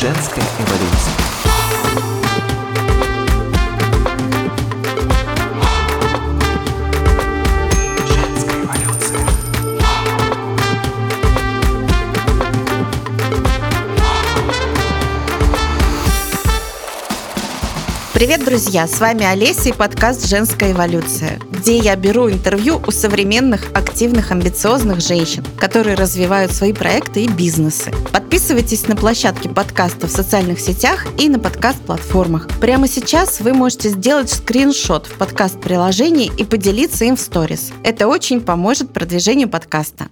Женская эволюция. Привет, друзья! С вами Олеся и подкаст «Женская эволюция», где я беру интервью у современных, активных, амбициозных женщин, которые развивают свои проекты и бизнесы. Подписывайтесь на площадки подкаста в социальных сетях и на подкаст-платформах. Прямо сейчас вы можете сделать скриншот в подкаст-приложении и поделиться им в сторис. Это очень поможет продвижению подкаста.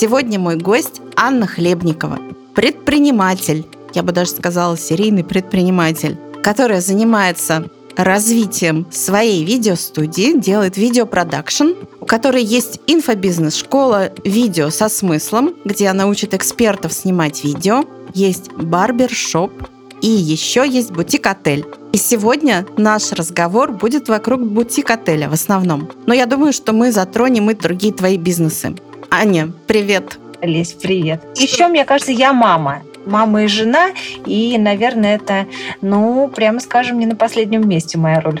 Сегодня мой гость Анна Хлебникова, предприниматель, я бы даже сказала серийный предприниматель, которая занимается развитием своей видеостудии, делает видеопродакшн, у которой есть инфобизнес-школа видео со смыслом, где она учит экспертов снимать видео, есть барбершоп и еще есть бутик-отель. И сегодня наш разговор будет вокруг бутик-отеля в основном. Но я думаю, что мы затронем и другие твои бизнесы. Аня, привет. Лесь, привет. Еще, мне кажется, я мама. Мама и жена, и, наверное, это, ну, прямо скажем, не на последнем месте моя роль.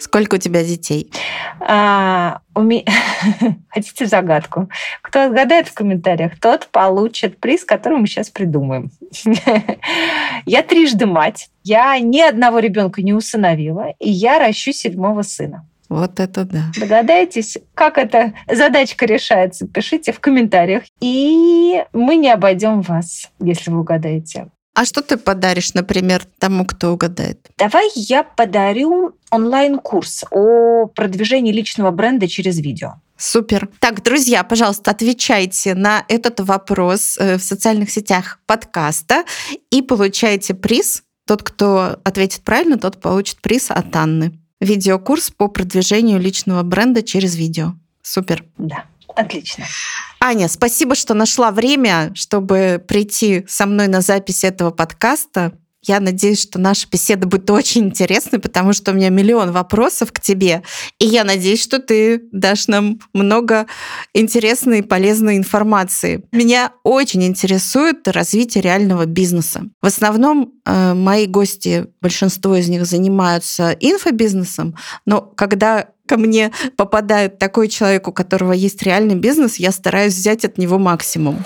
Сколько у тебя детей? А, у ме- Хотите загадку? Кто отгадает в комментариях, тот получит приз, который мы сейчас придумаем. Я трижды мать, я ни одного ребенка не усыновила, и я ращу седьмого сына. Вот это да. Догадаетесь, как эта задачка решается? Пишите в комментариях, и мы не обойдем вас, если вы угадаете. А что ты подаришь, например, тому, кто угадает? Давай я подарю онлайн-курс о продвижении личного бренда через видео. Супер. Так, друзья, пожалуйста, отвечайте на этот вопрос э, в социальных сетях подкаста и получайте приз. Тот, кто ответит правильно, тот получит приз от Анны. Видеокурс по продвижению личного бренда через видео. Супер. Да, отлично. Аня, спасибо, что нашла время, чтобы прийти со мной на запись этого подкаста. Я надеюсь, что наша беседа будет очень интересной, потому что у меня миллион вопросов к тебе. И я надеюсь, что ты дашь нам много интересной и полезной информации. Меня очень интересует развитие реального бизнеса. В основном э, мои гости, большинство из них занимаются инфобизнесом, но когда ко мне попадает такой человек, у которого есть реальный бизнес, я стараюсь взять от него максимум.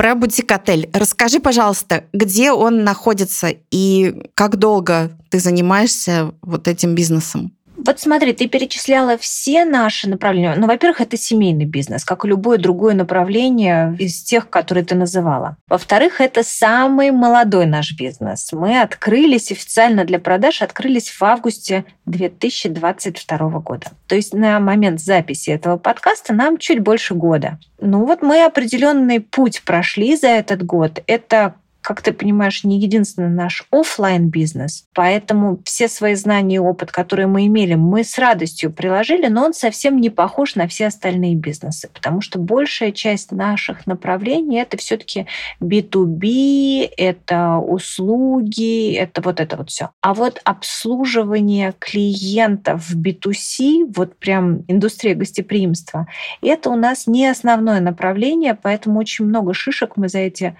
Про бутик-отель. Расскажи, пожалуйста, где он находится и как долго ты занимаешься вот этим бизнесом? Вот смотри, ты перечисляла все наши направления. Ну, во-первых, это семейный бизнес, как и любое другое направление из тех, которые ты называла. Во-вторых, это самый молодой наш бизнес. Мы открылись официально для продаж, открылись в августе 2022 года. То есть на момент записи этого подкаста нам чуть больше года. Ну вот мы определенный путь прошли за этот год. Это как ты понимаешь, не единственный наш офлайн бизнес, поэтому все свои знания и опыт, которые мы имели, мы с радостью приложили, но он совсем не похож на все остальные бизнесы, потому что большая часть наших направлений это все-таки B2B, это услуги, это вот это вот все. А вот обслуживание клиентов в B2C, вот прям индустрия гостеприимства, это у нас не основное направление, поэтому очень много шишек мы за эти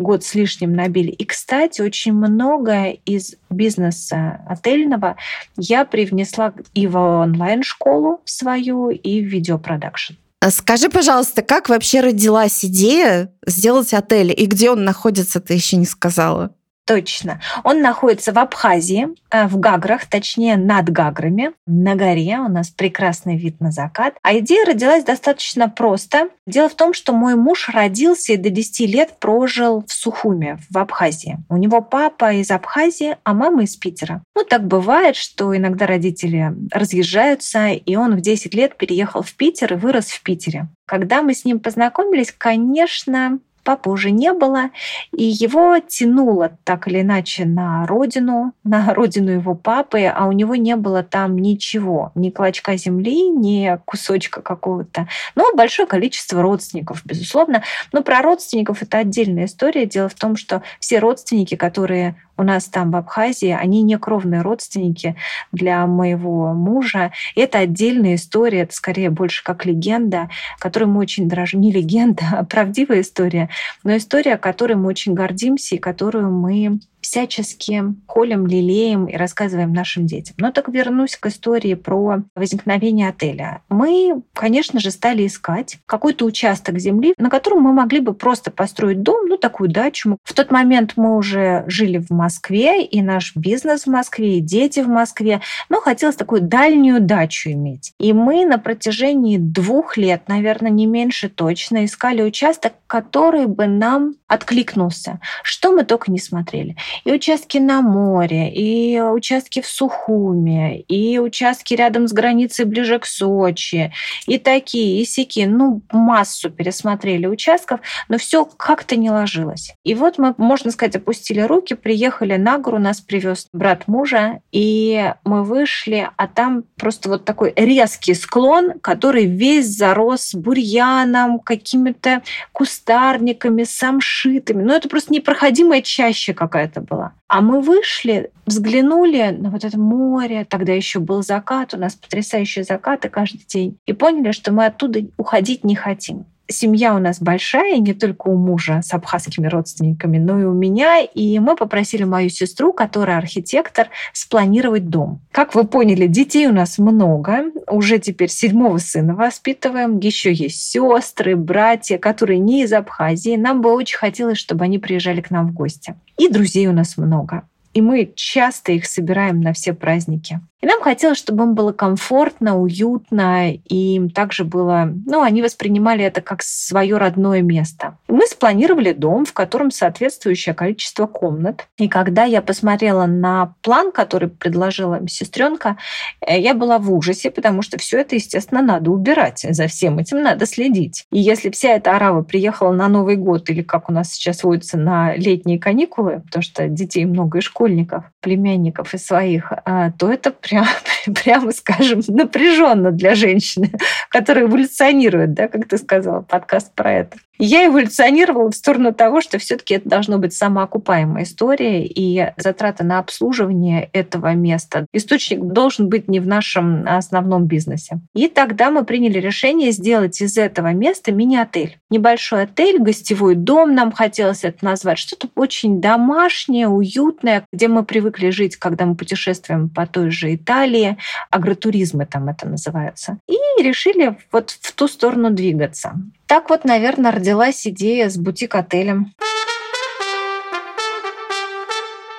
год с лишним набили. И, кстати, очень многое из бизнеса отельного я привнесла и в онлайн-школу свою, и в видеопродакшн. Скажи, пожалуйста, как вообще родилась идея сделать отель? И где он находится, ты еще не сказала? Точно. Он находится в Абхазии, э, в Гаграх, точнее над Гаграми, на горе. У нас прекрасный вид на закат. А идея родилась достаточно просто. Дело в том, что мой муж родился и до 10 лет прожил в Сухуме, в Абхазии. У него папа из Абхазии, а мама из Питера. Ну, так бывает, что иногда родители разъезжаются, и он в 10 лет переехал в Питер и вырос в Питере. Когда мы с ним познакомились, конечно, Папы уже не было, и его тянуло так или иначе на родину, на родину его папы, а у него не было там ничего, ни клочка земли, ни кусочка какого-то. Но большое количество родственников, безусловно. Но про родственников это отдельная история. Дело в том, что все родственники, которые у нас там в Абхазии, они не кровные родственники для моего мужа. Это отдельная история, это скорее больше как легенда, которой мы очень дорожим. Не легенда, а правдивая история, но история, которой мы очень гордимся и которую мы всячески холим, лелеем и рассказываем нашим детям. Но так вернусь к истории про возникновение отеля. Мы, конечно же, стали искать какой-то участок земли, на котором мы могли бы просто построить дом, ну, такую дачу. В тот момент мы уже жили в Москве, и наш бизнес в Москве, и дети в Москве, но хотелось такую дальнюю дачу иметь. И мы на протяжении двух лет, наверное, не меньше точно, искали участок, который бы нам откликнулся. Что мы только не смотрели и участки на море, и участки в Сухуме, и участки рядом с границей ближе к Сочи, и такие, и сики. Ну, массу пересмотрели участков, но все как-то не ложилось. И вот мы, можно сказать, опустили руки, приехали на гору, нас привез брат мужа, и мы вышли, а там просто вот такой резкий склон, который весь зарос бурьяном, какими-то кустарниками, самшитами. Ну, это просто непроходимая чаще какая-то была. А мы вышли, взглянули на вот это море, тогда еще был закат, у нас потрясающие закаты каждый день, и поняли, что мы оттуда уходить не хотим семья у нас большая, не только у мужа с абхазскими родственниками, но и у меня. И мы попросили мою сестру, которая архитектор, спланировать дом. Как вы поняли, детей у нас много. Уже теперь седьмого сына воспитываем. Еще есть сестры, братья, которые не из Абхазии. Нам бы очень хотелось, чтобы они приезжали к нам в гости. И друзей у нас много. И мы часто их собираем на все праздники. И нам хотелось, чтобы им было комфортно, уютно, и им также было... Ну, они воспринимали это как свое родное место. Мы спланировали дом, в котором соответствующее количество комнат. И когда я посмотрела на план, который предложила сестренка, э, я была в ужасе, потому что все это, естественно, надо убирать. За всем этим надо следить. И если вся эта арава приехала на Новый год, или как у нас сейчас водится, на летние каникулы, потому что детей много и школьников, племянников и своих, а, то это прям, прямо скажем, напряженно для женщины, которая эволюционирует, да, как ты сказала, подкаст про это. Я эволюционировала в сторону того, что все-таки это должно быть самоокупаемая история, и затраты на обслуживание этого места. Источник должен быть не в нашем основном бизнесе. И тогда мы приняли решение сделать из этого места мини-отель. Небольшой отель, гостевой дом нам хотелось это назвать, что-то очень домашнее, уютное, где мы привыкли жить, когда мы путешествуем по той же Италии, агротуризмы там это называется. И решили вот в ту сторону двигаться. Так вот, наверное, родилась идея с бутик-отелем.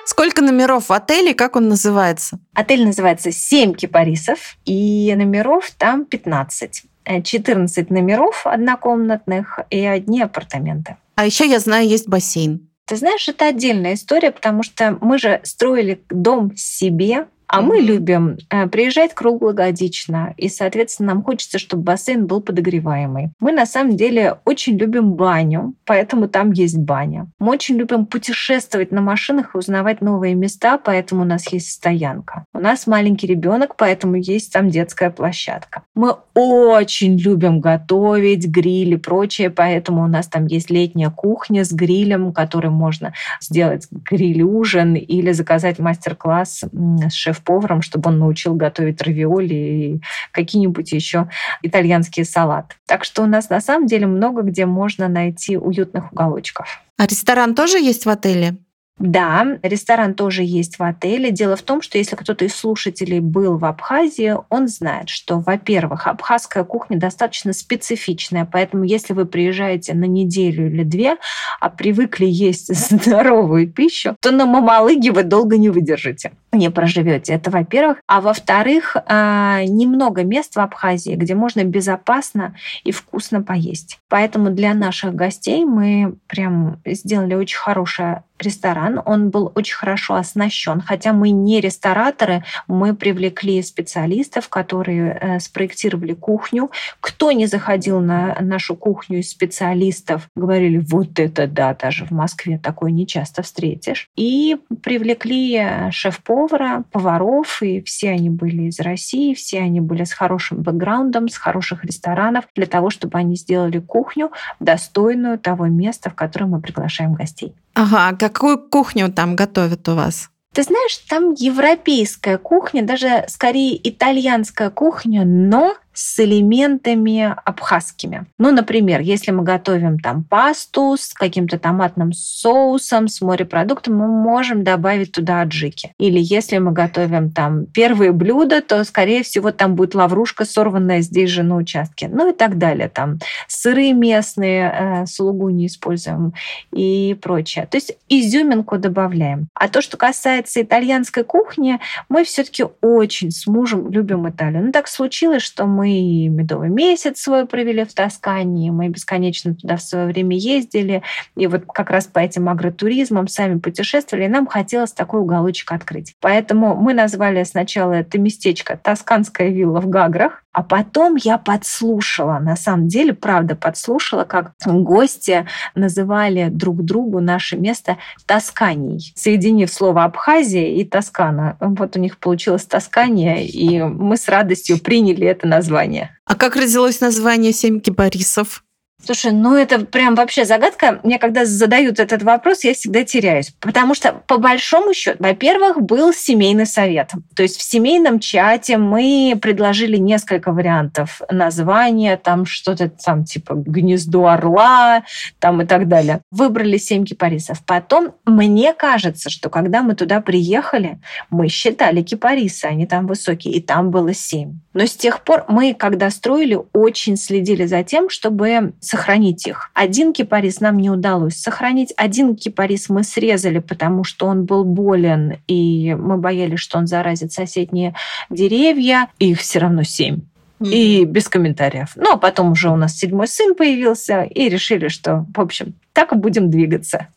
Сколько номеров в отеле, как он называется? Отель называется «Семь кипарисов», и номеров там 15. 14 э, номеров однокомнатных и одни апартаменты. А еще я знаю, есть бассейн. Ты знаешь, это отдельная история, потому что мы же строили дом себе, а мы любим э, приезжать круглогодично, и, соответственно, нам хочется, чтобы бассейн был подогреваемый. Мы, на самом деле, очень любим баню, поэтому там есть баня. Мы очень любим путешествовать на машинах и узнавать новые места, поэтому у нас есть стоянка. У нас маленький ребенок, поэтому есть там детская площадка. Мы очень любим готовить, гриль и прочее, поэтому у нас там есть летняя кухня с грилем, который можно сделать гриль-ужин или заказать мастер-класс с шеф шеф-поваром, чтобы он научил готовить равиоли и какие-нибудь еще итальянские салаты. Так что у нас на самом деле много где можно найти уютных уголочков. А ресторан тоже есть в отеле? Да, ресторан тоже есть в отеле. Дело в том, что если кто-то из слушателей был в Абхазии, он знает, что, во-первых, абхазская кухня достаточно специфичная, поэтому если вы приезжаете на неделю или две, а привыкли есть здоровую пищу, то на Мамалыге вы долго не выдержите. Не проживете. Это во-первых. А во-вторых, а, немного мест в Абхазии, где можно безопасно и вкусно поесть. Поэтому для наших гостей мы прям сделали очень хорошее ресторан, он был очень хорошо оснащен. Хотя мы не рестораторы, мы привлекли специалистов, которые э, спроектировали кухню. Кто не заходил на нашу кухню из специалистов, говорили, вот это да, даже в Москве такое не часто встретишь. И привлекли э, шеф-повара, поваров, и все они были из России, все они были с хорошим бэкграундом, с хороших ресторанов, для того, чтобы они сделали кухню достойную того места, в которое мы приглашаем гостей. Ага, какую кухню там готовят у вас? Ты знаешь, там европейская кухня, даже скорее итальянская кухня, но с элементами абхазскими. Ну, например, если мы готовим там пасту с каким-то томатным соусом, с морепродуктом, мы можем добавить туда аджики. Или если мы готовим там первые блюда, то, скорее всего, там будет лаврушка, сорванная здесь же на участке. Ну и так далее. Там сыры местные, э, слугу не используем и прочее. То есть изюминку добавляем. А то, что касается итальянской кухни, мы все-таки очень с мужем любим Италию. Ну, так случилось, что мы мы медовый месяц свой провели в Тоскане, мы бесконечно туда в свое время ездили, и вот как раз по этим агротуризмам сами путешествовали, и нам хотелось такой уголочек открыть. Поэтому мы назвали сначала это местечко «Тосканская вилла в Гаграх», а потом я подслушала, на самом деле, правда, подслушала, как гости называли друг другу наше место Тосканией, соединив слово Абхазия и Тоскана. Вот у них получилось Тоскания, и мы с радостью приняли это название. А как родилось название «Семь кипарисов»? Слушай, ну это прям вообще загадка. Мне когда задают этот вопрос, я всегда теряюсь. Потому что, по большому счету, во-первых, был семейный совет. То есть в семейном чате мы предложили несколько вариантов названия, там что-то там типа «Гнездо орла», там и так далее. Выбрали семь кипарисов. Потом, мне кажется, что когда мы туда приехали, мы считали кипарисы, они там высокие, и там было семь. Но с тех пор мы, когда строили, очень следили за тем, чтобы сохранить их. Один кипарис нам не удалось сохранить. Один кипарис мы срезали, потому что он был болен, и мы боялись, что он заразит соседние деревья. Их все равно семь и без комментариев. Ну, а потом уже у нас седьмой сын появился, и решили, что, в общем, так и будем двигаться.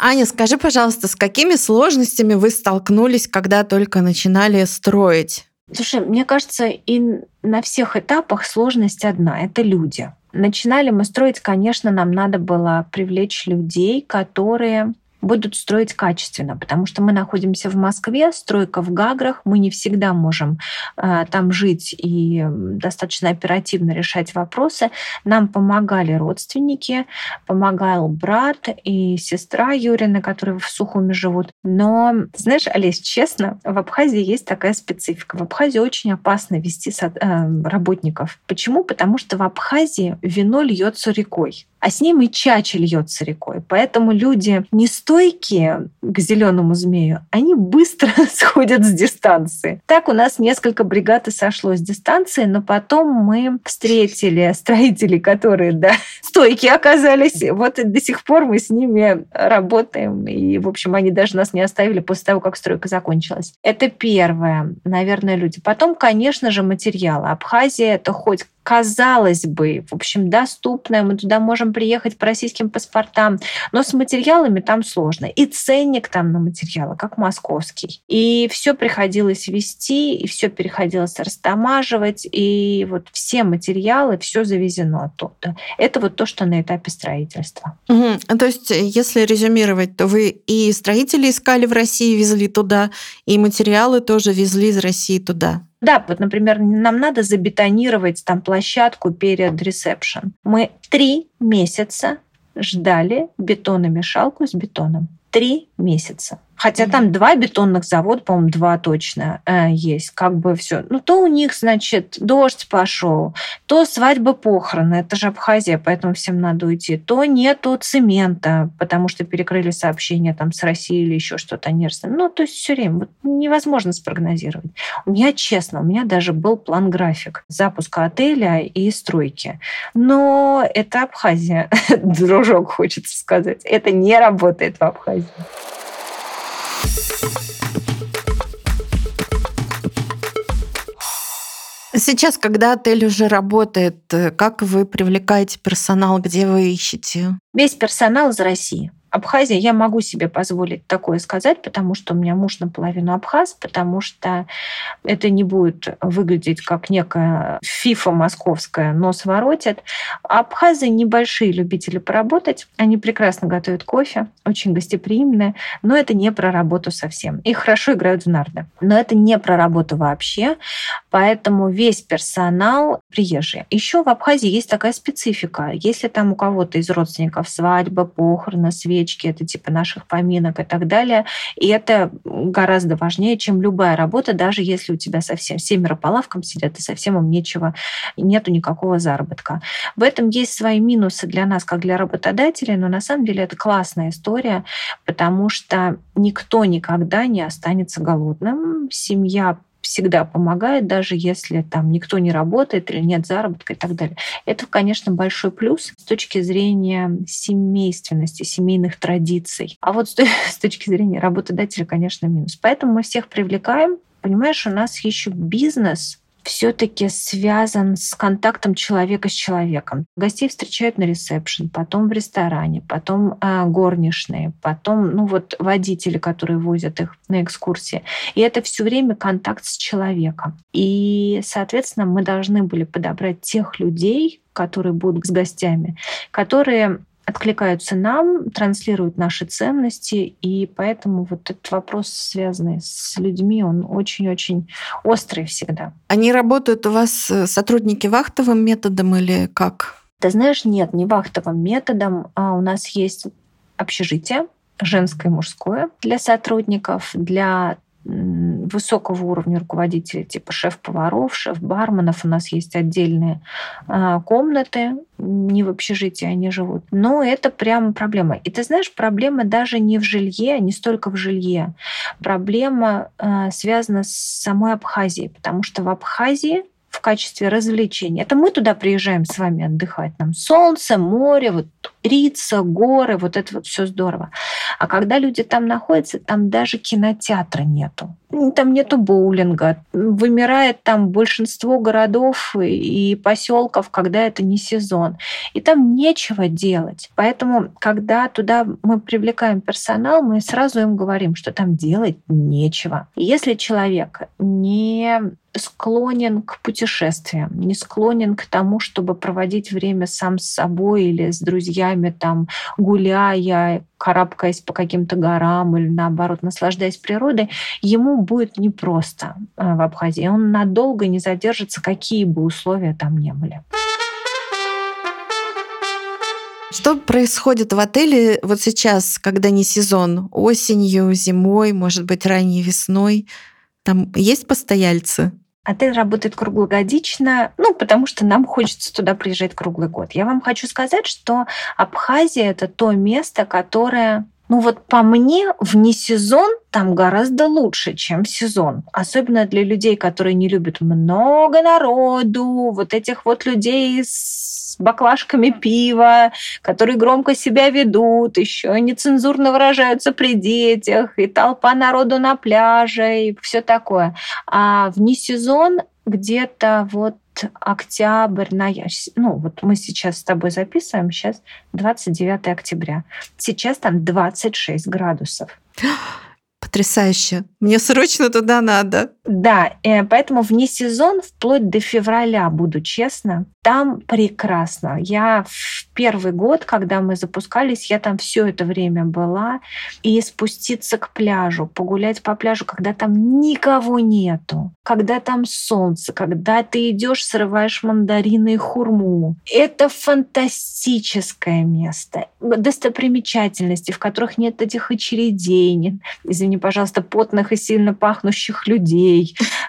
Аня, скажи, пожалуйста, с какими сложностями вы столкнулись, когда только начинали строить? Слушай, мне кажется, и на всех этапах сложность одна — это люди. Начинали мы строить, конечно, нам надо было привлечь людей, которые будут строить качественно, потому что мы находимся в Москве, стройка в Гаграх, мы не всегда можем э, там жить и достаточно оперативно решать вопросы. Нам помогали родственники, помогал брат и сестра Юрина, которые в Сухуме живут. Но, знаешь, Олесь, честно, в Абхазии есть такая специфика. В Абхазии очень опасно вести э, работников. Почему? Потому что в Абхазии вино льется рекой а с ним и чача льется рекой. Поэтому люди нестойкие к зеленому змею, они быстро сходят с дистанции. Так у нас несколько бригад и сошло с дистанции, но потом мы встретили строителей, которые, да, стойкие оказались. Вот и до сих пор мы с ними работаем. И, в общем, они даже нас не оставили после того, как стройка закончилась. Это первое, наверное, люди. Потом, конечно же, материалы. Абхазия — это хоть казалось бы, в общем, доступная, мы туда можем приехать по российским паспортам, но с материалами там сложно. И ценник там на материалы, как московский. И все приходилось вести, и все приходилось растамаживать, и вот все материалы, все завезено оттуда. Это вот то, что на этапе строительства. Угу. То есть, если резюмировать, то вы и строители искали в России, везли туда, и материалы тоже везли из России туда. Да, вот, например, нам надо забетонировать там площадку перед ресепшн. Мы три месяца ждали бетономешалку с бетоном. Три месяца. Хотя там два бетонных завода, по-моему, два точно э, есть. Как бы все. Ну, то у них, значит, дождь пошел, то свадьба похороны. Это же Абхазия, поэтому всем надо уйти. То нету цемента, потому что перекрыли сообщения там с Россией или еще что-то нервно. Ну, то есть все время вот невозможно спрогнозировать. У меня, честно, у меня даже был план-график запуска отеля и стройки. Но это Абхазия, дружок, хочется сказать. Это не работает в Абхазии. Сейчас, когда отель уже работает, э, как вы привлекаете персонал, где вы ищете? Весь персонал из России. Абхазия, я могу себе позволить такое сказать, потому что у меня муж наполовину абхаз, потому что это не будет выглядеть как некая фифа московская, нос воротит. Абхазы небольшие любители поработать, они прекрасно готовят кофе, очень гостеприимные, но это не про работу совсем. И хорошо играют в нарды. Но это не про работу вообще, поэтому весь персонал приезжий. Еще в Абхазии есть такая специфика. Если там у кого-то из родственников свадьба, похороны, свечки, это типа наших поминок и так далее. И это гораздо важнее, чем любая работа, даже если у тебя совсем семеро по лавкам сидят, и совсем им нечего, нету никакого заработка. В этом есть свои минусы для нас, как для работодателей, но на самом деле это классная история, потому что никто никогда не останется голодным. Семья всегда помогает, даже если там никто не работает или нет заработка и так далее. Это, конечно, большой плюс с точки зрения семейственности, семейных традиций. А вот с точки зрения работодателя, конечно, минус. Поэтому мы всех привлекаем. Понимаешь, у нас еще бизнес все-таки связан с контактом человека с человеком. Гостей встречают на ресепшн, потом в ресторане, потом э, горничные, потом ну вот водители, которые возят их на экскурсии. И это все время контакт с человеком. И, соответственно, мы должны были подобрать тех людей, которые будут с гостями, которые откликаются нам, транслируют наши ценности, и поэтому вот этот вопрос, связанный с людьми, он очень-очень острый всегда. Они работают у вас э, сотрудники вахтовым методом или как? Ты знаешь, нет, не вахтовым методом. А у нас есть общежитие, женское и мужское для сотрудников, для высокого уровня руководителей, типа шеф-поваров, шеф-барменов. У нас есть отдельные а, комнаты, не в общежитии они живут. Но это прямо проблема. И ты знаешь, проблема даже не в жилье, не столько в жилье. Проблема а, связана с самой Абхазией, потому что в Абхазии в качестве развлечения. Это мы туда приезжаем с вами отдыхать. Нам солнце, море, вот рица, горы, вот это вот все здорово. А когда люди там находятся, там даже кинотеатра нету. Там нету боулинга. Вымирает там большинство городов и поселков, когда это не сезон. И там нечего делать. Поэтому, когда туда мы привлекаем персонал, мы сразу им говорим, что там делать нечего. Если человек не склонен к путешествиям, не склонен к тому, чтобы проводить время сам с собой или с друзьями, там, гуляя, карабкаясь по каким-то горам или наоборот наслаждаясь природой, ему будет непросто э, в Абхазии. Он надолго не задержится, какие бы условия там не были. Что происходит в отеле вот сейчас, когда не сезон? Осенью, зимой, может быть, ранней весной? Там есть постояльцы? Отель работает круглогодично, ну, потому что нам хочется туда приезжать круглый год. Я вам хочу сказать, что Абхазия — это то место, которое ну вот по мне, вне сезон там гораздо лучше, чем сезон. Особенно для людей, которые не любят много народу, вот этих вот людей с баклажками пива, которые громко себя ведут, еще нецензурно выражаются при детях, и толпа народу на пляже, и все такое. А вне сезон где-то вот октябрь, ноябрь. Ну, вот мы сейчас с тобой записываем, сейчас 29 октября. Сейчас там 26 градусов. Потрясающе. Мне срочно туда надо. Да, э, поэтому вне сезон, вплоть до февраля, буду честна, там прекрасно. Я в первый год, когда мы запускались, я там все это время была. И спуститься к пляжу, погулять по пляжу, когда там никого нету, когда там солнце, когда ты идешь, срываешь мандарины и хурму. Это фантастическое место. Достопримечательности, в которых нет этих очередей, нет, извини, пожалуйста, потных и сильно пахнущих людей,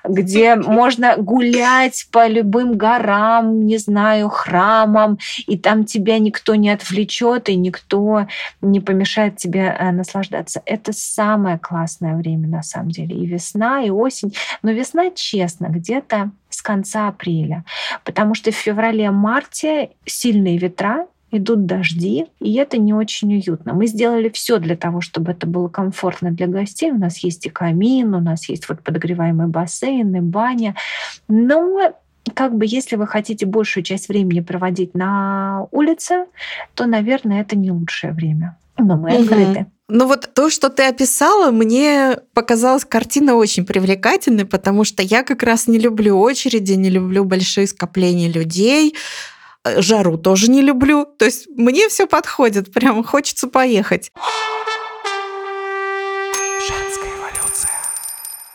где можно гулять по любым горам, не знаю, храмам, и там тебя никто не отвлечет, и никто не помешает тебе э, наслаждаться. Это самое классное время на самом деле. И весна, и осень. Но весна, честно, где-то с конца апреля. Потому что в феврале-марте сильные ветра, идут дожди, и это не очень уютно. Мы сделали все для того, чтобы это было комфортно для гостей. У нас есть и камин, у нас есть вот подогреваемый бассейн, и баня. Но как бы если вы хотите большую часть времени проводить на улице, то, наверное, это не лучшее время. Но мы угу. открыты. Ну вот то, что ты описала, мне показалась картина очень привлекательной, потому что я как раз не люблю очереди, не люблю большие скопления людей, жару тоже не люблю. То есть мне все подходит, прям хочется поехать.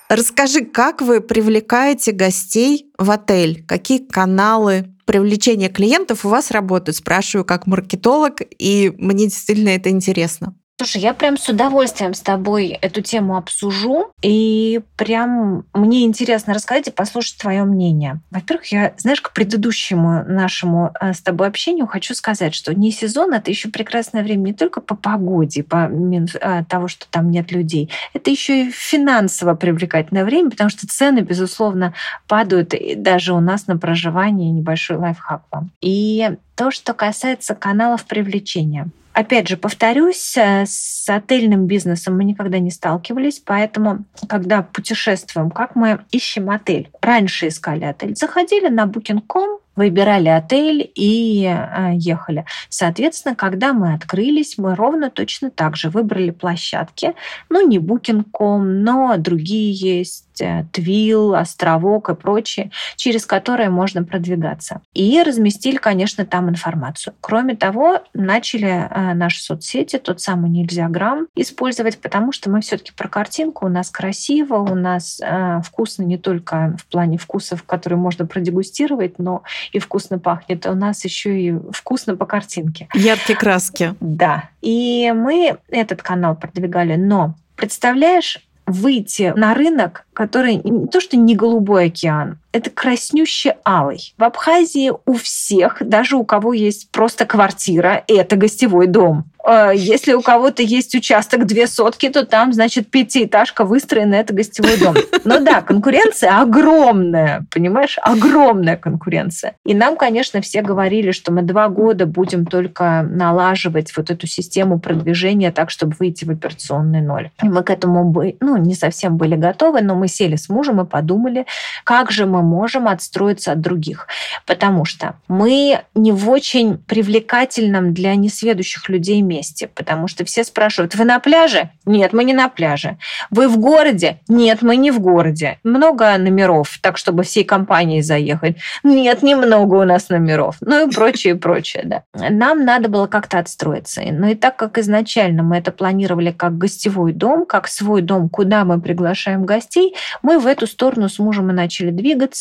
Расскажи, как вы привлекаете гостей в отель? Какие каналы привлечения клиентов у вас работают? Спрашиваю как маркетолог, и мне действительно это интересно. Слушай, я прям с удовольствием с тобой эту тему обсужу, и прям мне интересно рассказать и послушать твое мнение. Во-первых, я, знаешь, к предыдущему нашему э, с тобой общению хочу сказать, что не сезон, это еще прекрасное время не только по погоде, по э, того, что там нет людей, это еще и финансово привлекательное время, потому что цены, безусловно, падают даже у нас на проживание, небольшой лайфхак вам. И то, что касается каналов привлечения. Опять же, повторюсь, э, с отельным бизнесом мы никогда не сталкивались, поэтому, когда путешествуем, как мы ищем отель? Раньше искали отель. Заходили на booking.com, выбирали отель и э, ехали. Соответственно, когда мы открылись, мы ровно точно так же выбрали площадки, ну, не Booking.com, но другие есть, э, Твил, Островок и прочие, через которые можно продвигаться. И разместили, конечно, там информацию. Кроме того, начали э, наши соцсети, тот самый Нельзяграм, использовать, потому что мы все-таки про картинку, у нас красиво, у нас вкусно не только в плане вкусов, которые можно продегустировать, но и вкусно пахнет, у нас еще и вкусно по картинке. Яркие краски. Да. И мы этот канал продвигали, но представляешь, выйти на рынок, который не то что не голубой океан, это краснюще алый. В Абхазии у всех, даже у кого есть просто квартира, это гостевой дом. А если у кого-то есть участок две сотки, то там, значит, пятиэтажка выстроена, это гостевой дом. Но да, конкуренция огромная, понимаешь? Огромная конкуренция. И нам, конечно, все говорили, что мы два года будем только налаживать вот эту систему продвижения так, чтобы выйти в операционный ноль. И мы к этому, ну, не совсем были готовы, но мы сели с мужем и подумали, как же мы можем отстроиться от других. Потому что мы не в очень привлекательном для несведущих людей месте, потому что все спрашивают, вы на пляже? Нет, мы не на пляже. Вы в городе? Нет, мы не в городе. Много номеров, так чтобы всей компанией заехать? Нет, немного у нас номеров. Ну и прочее, прочее, да. Нам надо было как-то отстроиться. Ну и так как изначально мы это планировали как гостевой дом, как свой дом, куда мы приглашаем гостей, мы в эту сторону с мужем и начали двигаться.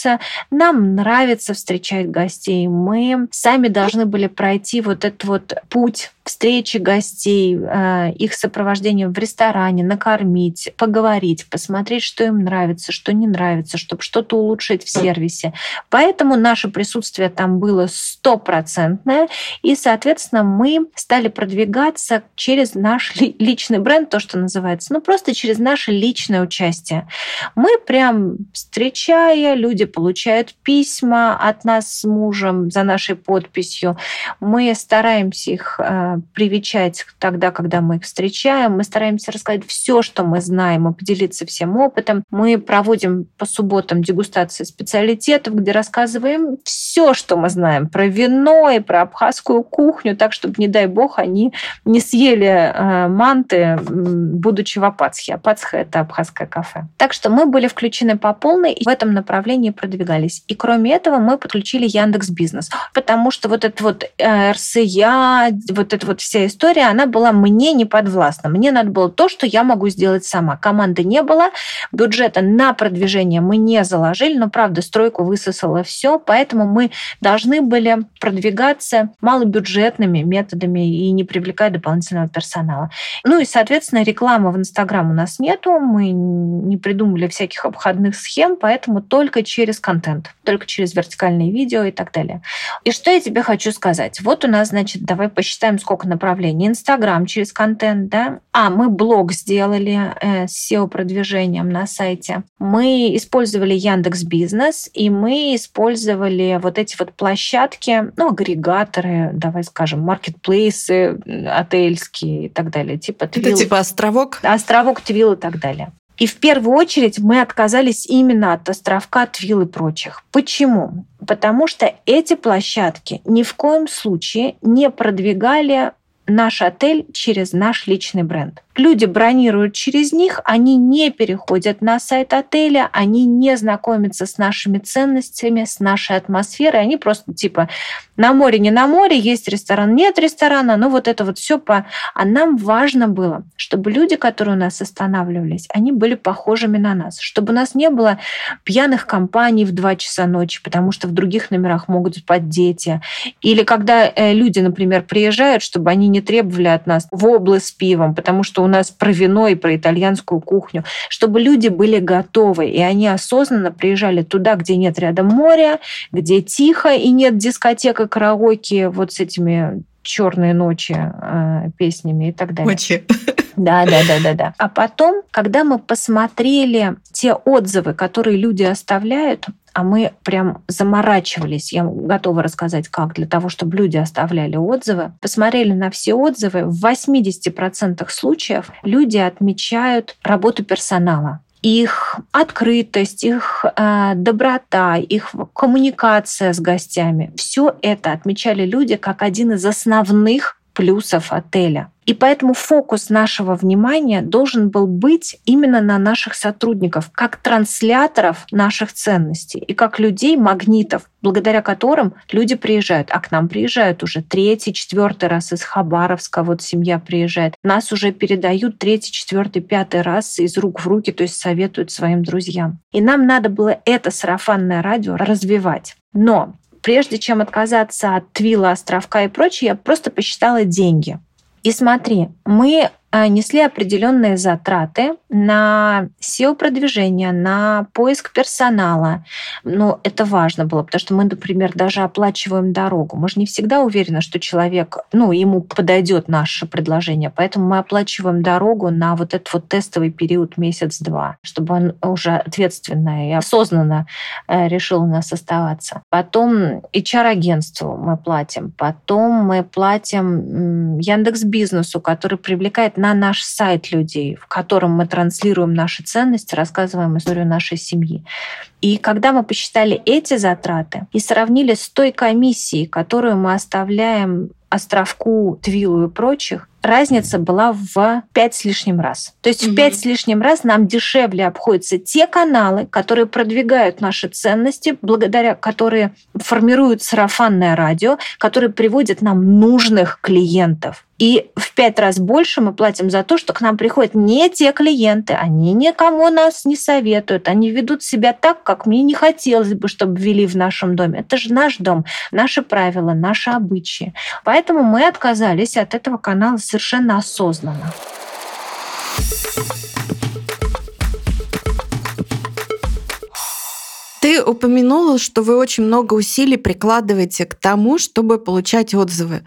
Нам нравится встречать гостей. Мы сами должны были пройти вот этот вот путь встречи гостей, э, их сопровождение в ресторане, накормить, поговорить, посмотреть, что им нравится, что не нравится, чтобы что-то улучшить в сервисе. Поэтому наше присутствие там было стопроцентное, и, соответственно, мы стали продвигаться через наш личный бренд, то, что называется, ну просто через наше личное участие. Мы прям встречая, люди получают письма от нас с мужем за нашей подписью, мы стараемся их стараемся привечать тогда, когда мы их встречаем. Мы стараемся рассказать все, что мы знаем, и поделиться всем опытом. Мы проводим по субботам дегустации специалитетов, где рассказываем все, что мы знаем про вино и про абхазскую кухню, так, чтобы, не дай бог, они не съели э, манты, будучи в Апацхе. Апацха – это абхазское кафе. Так что мы были включены по полной и в этом направлении продвигались. И кроме этого мы подключили Яндекс Бизнес, потому что вот это вот э, РСЯ, вот эта вот вся история, она была мне не подвластна. Мне надо было то, что я могу сделать сама. Команды не было, бюджета на продвижение мы не заложили, но, правда, стройку высосало все, поэтому мы должны были продвигаться малобюджетными методами и не привлекая дополнительного персонала. Ну и, соответственно, рекламы в Инстаграм у нас нету, мы не придумали всяких обходных схем, поэтому только через контент, только через вертикальные видео и так далее. И что я тебе хочу сказать? Вот у нас, значит, давай посчитаем, сколько направлений. Инстаграм через контент, да? А, мы блог сделали э, с SEO-продвижением на сайте. Мы использовали Яндекс Бизнес, и мы использовали вот эти вот площадки, ну, агрегаторы, давай скажем, маркетплейсы отельские и так далее. Типа Твил. Это типа островок? Островок, Твил и так далее. И в первую очередь мы отказались именно от островка, Твил и прочих. Почему? Потому что эти площадки ни в коем случае не продвигали наш отель через наш личный бренд. Люди бронируют через них, они не переходят на сайт отеля, они не знакомятся с нашими ценностями, с нашей атмосферой, они просто типа на море, не на море, есть ресторан, нет ресторана, ну вот это вот все по... А нам важно было, чтобы люди, которые у нас останавливались, они были похожими на нас, чтобы у нас не было пьяных компаний в 2 часа ночи, потому что в других номерах могут спать дети. Или когда э, люди, например, приезжают, чтобы они не требовали от нас воблы с пивом, потому что у нас про вино и про итальянскую кухню, чтобы люди были готовы, и они осознанно приезжали туда, где нет рядом моря, где тихо и нет дискотек и караоке вот с этими черные ночи э, песнями и так далее. Ночи. Да, да, да, да, да. А потом, когда мы посмотрели те отзывы, которые люди оставляют, а мы прям заморачивались, я готова рассказать, как, для того, чтобы люди оставляли отзывы. Посмотрели на все отзывы, в 80% случаев люди отмечают работу персонала их открытость, их э, доброта, их коммуникация с гостями. Все это отмечали люди как один из основных плюсов отеля. И поэтому фокус нашего внимания должен был быть именно на наших сотрудников, как трансляторов наших ценностей и как людей, магнитов, благодаря которым люди приезжают. А к нам приезжают уже третий, четвертый раз из Хабаровска, вот семья приезжает. Нас уже передают третий, четвертый, пятый раз из рук в руки, то есть советуют своим друзьям. И нам надо было это сарафанное радио развивать. Но прежде чем отказаться от Твила, Островка и прочее, я просто посчитала деньги. И смотри, мы несли определенные затраты на SEO-продвижение, на поиск персонала. Но это важно было, потому что мы, например, даже оплачиваем дорогу. Мы же не всегда уверены, что человек, ну, ему подойдет наше предложение. Поэтому мы оплачиваем дорогу на вот этот вот тестовый период месяц-два, чтобы он уже ответственно и осознанно э, решил у нас оставаться. Потом HR-агентству мы платим. Потом мы платим Яндекс Бизнесу, который привлекает на наш сайт людей, в котором мы транслируем наши ценности, рассказываем историю нашей семьи. И когда мы посчитали эти затраты и сравнили с той комиссией, которую мы оставляем островку, Твилу и прочих, разница была в пять с лишним раз. То есть mm-hmm. в пять с лишним раз нам дешевле обходятся те каналы, которые продвигают наши ценности, благодаря которые формируют сарафанное радио, которые приводят нам нужных клиентов. И в пять раз больше мы платим за то, что к нам приходят не те клиенты, они никому нас не советуют, они ведут себя так, как мне не хотелось бы, чтобы вели в нашем доме. Это же наш дом, наши правила, наши обычаи. Поэтому мы отказались от этого канала совершенно осознанно. Ты упомянула, что вы очень много усилий прикладываете к тому, чтобы получать отзывы.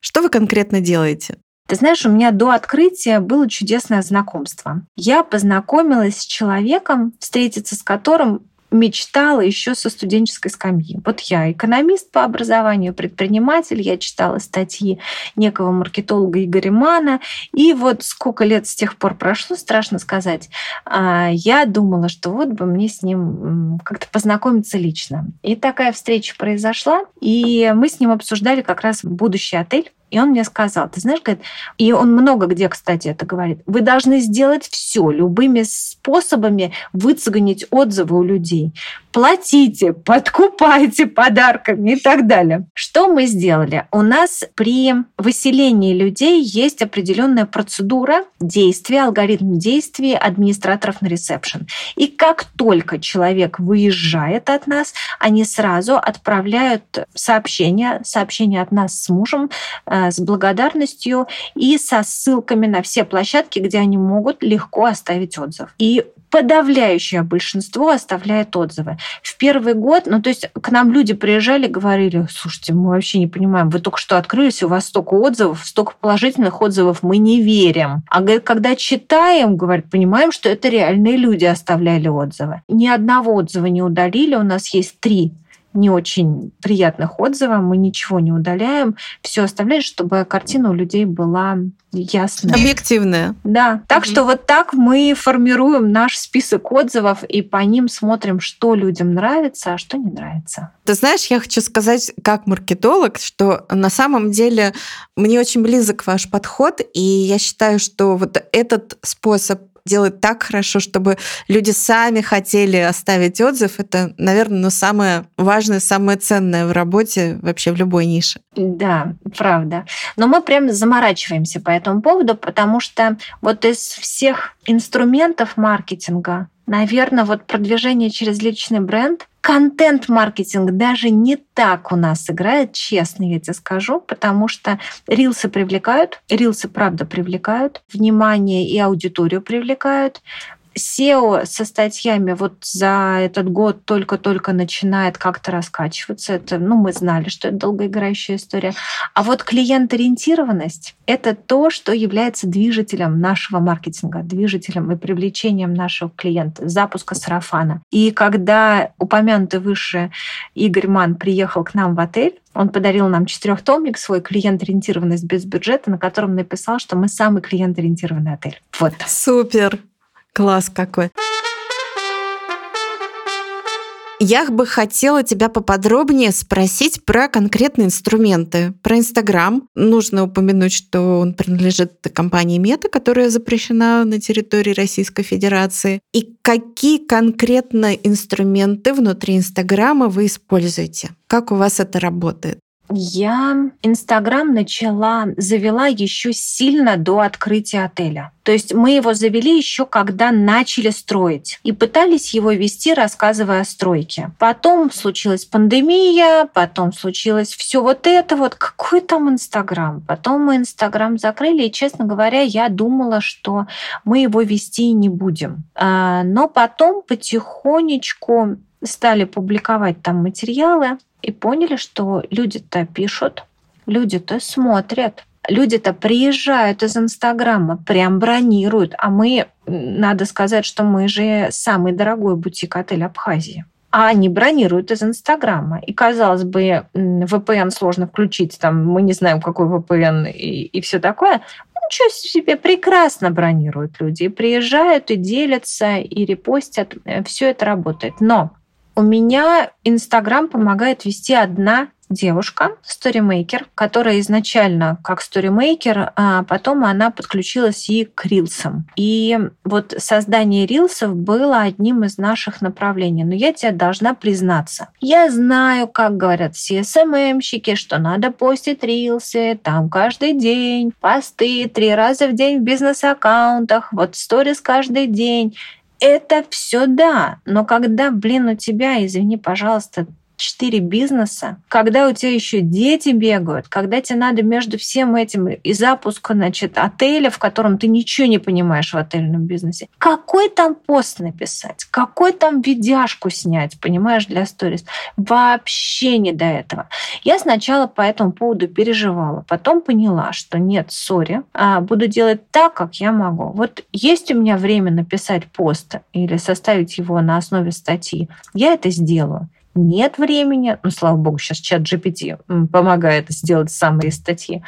Что вы конкретно делаете? Ты знаешь, у меня до открытия было чудесное знакомство. Я познакомилась с человеком, встретиться с которым мечтала еще со студенческой скамьи. Вот я экономист по образованию, предприниматель, я читала статьи некого маркетолога Игоря Мана, и вот сколько лет с тех пор прошло, страшно сказать, а, я думала, что вот бы мне с ним как-то познакомиться лично. И такая встреча произошла, и мы с ним обсуждали как раз будущий отель, и он мне сказал, ты знаешь, говорит, и он много где, кстати, это говорит, вы должны сделать все, любыми способами выцегонить отзывы у людей. Платите, подкупайте подарками и так далее. Что мы сделали? У нас при выселении людей есть определенная процедура действия, алгоритм действий администраторов на ресепшн. И как только человек выезжает от нас, они сразу отправляют сообщение, сообщение от нас с мужем, э, с благодарностью и со ссылками на все площадки, где они могут легко оставить отзыв. И подавляющее большинство оставляет отзывы. В первый год, ну то есть к нам люди приезжали, говорили, слушайте, мы вообще не понимаем, вы только что открылись, у вас столько отзывов, столько положительных отзывов, мы не верим. А когда читаем, говорят, понимаем, что это реальные люди оставляли отзывы. Ни одного отзыва не удалили, у нас есть три не очень приятных отзывов, мы ничего не удаляем, все оставляем, чтобы картина у людей была ясная. Объективная. Да. Так угу. что вот так мы формируем наш список отзывов и по ним смотрим, что людям нравится, а что не нравится. Ты знаешь, я хочу сказать как маркетолог, что на самом деле мне очень близок ваш подход, и я считаю, что вот этот способ делать так хорошо, чтобы люди сами хотели оставить отзыв, это, наверное, ну, самое важное, самое ценное в работе вообще в любой нише. Да, правда. Но мы прям заморачиваемся по этому поводу, потому что вот из всех инструментов маркетинга, наверное, вот продвижение через личный бренд контент-маркетинг даже не так у нас играет, честно я тебе скажу, потому что рилсы привлекают, рилсы правда привлекают, внимание и аудиторию привлекают, SEO со статьями вот за этот год только-только начинает как-то раскачиваться. Это, ну, мы знали, что это долгоиграющая история. А вот клиент-ориентированность — это то, что является движителем нашего маркетинга, движителем и привлечением нашего клиента, запуска сарафана. И когда упомянутый выше Игорь Ман приехал к нам в отель, он подарил нам четырехтомник свой клиент-ориентированность без бюджета, на котором написал, что мы самый клиент-ориентированный отель. Вот. Супер. Класс какой. Я бы хотела тебя поподробнее спросить про конкретные инструменты. Про Инстаграм. Нужно упомянуть, что он принадлежит компании Мета, которая запрещена на территории Российской Федерации. И какие конкретно инструменты внутри Инстаграма вы используете? Как у вас это работает? Я Инстаграм начала, завела еще сильно до открытия отеля. То есть мы его завели еще когда начали строить и пытались его вести, рассказывая о стройке. Потом случилась пандемия, потом случилось все вот это вот. Какой там Инстаграм? Потом мы Инстаграм закрыли, и, честно говоря, я думала, что мы его вести не будем. А, но потом потихонечку стали публиковать там материалы, и поняли, что люди-то пишут, люди-то смотрят, люди-то приезжают из Инстаграма, прям бронируют, а мы, надо сказать, что мы же самый дорогой бутик-отель Абхазии. А они бронируют из Инстаграма. И, казалось бы, VPN сложно включить, там, мы не знаем, какой VPN и, и все такое. Ничего себе, прекрасно бронируют люди. И приезжают, и делятся, и репостят. Все это работает. Но у меня Инстаграм помогает вести одна девушка, сторимейкер, которая изначально как сторимейкер, а потом она подключилась и к рилсам. И вот создание рилсов было одним из наших направлений. Но я тебе должна признаться. Я знаю, как говорят все СММщики, что надо постить рилсы, там каждый день, посты три раза в день в бизнес-аккаунтах, вот сторис каждый день. Это все да, но когда, блин, у тебя, извини, пожалуйста, четыре бизнеса, когда у тебя еще дети бегают, когда тебе надо между всем этим и запуск, значит, отеля, в котором ты ничего не понимаешь в отельном бизнесе. Какой там пост написать? Какой там видяшку снять, понимаешь, для сторис? Вообще не до этого. Я сначала по этому поводу переживала, потом поняла, что нет, сори, а буду делать так, как я могу. Вот есть у меня время написать пост или составить его на основе статьи, я это сделаю нет времени, ну, слава богу, сейчас чат GPT помогает сделать самые статьи,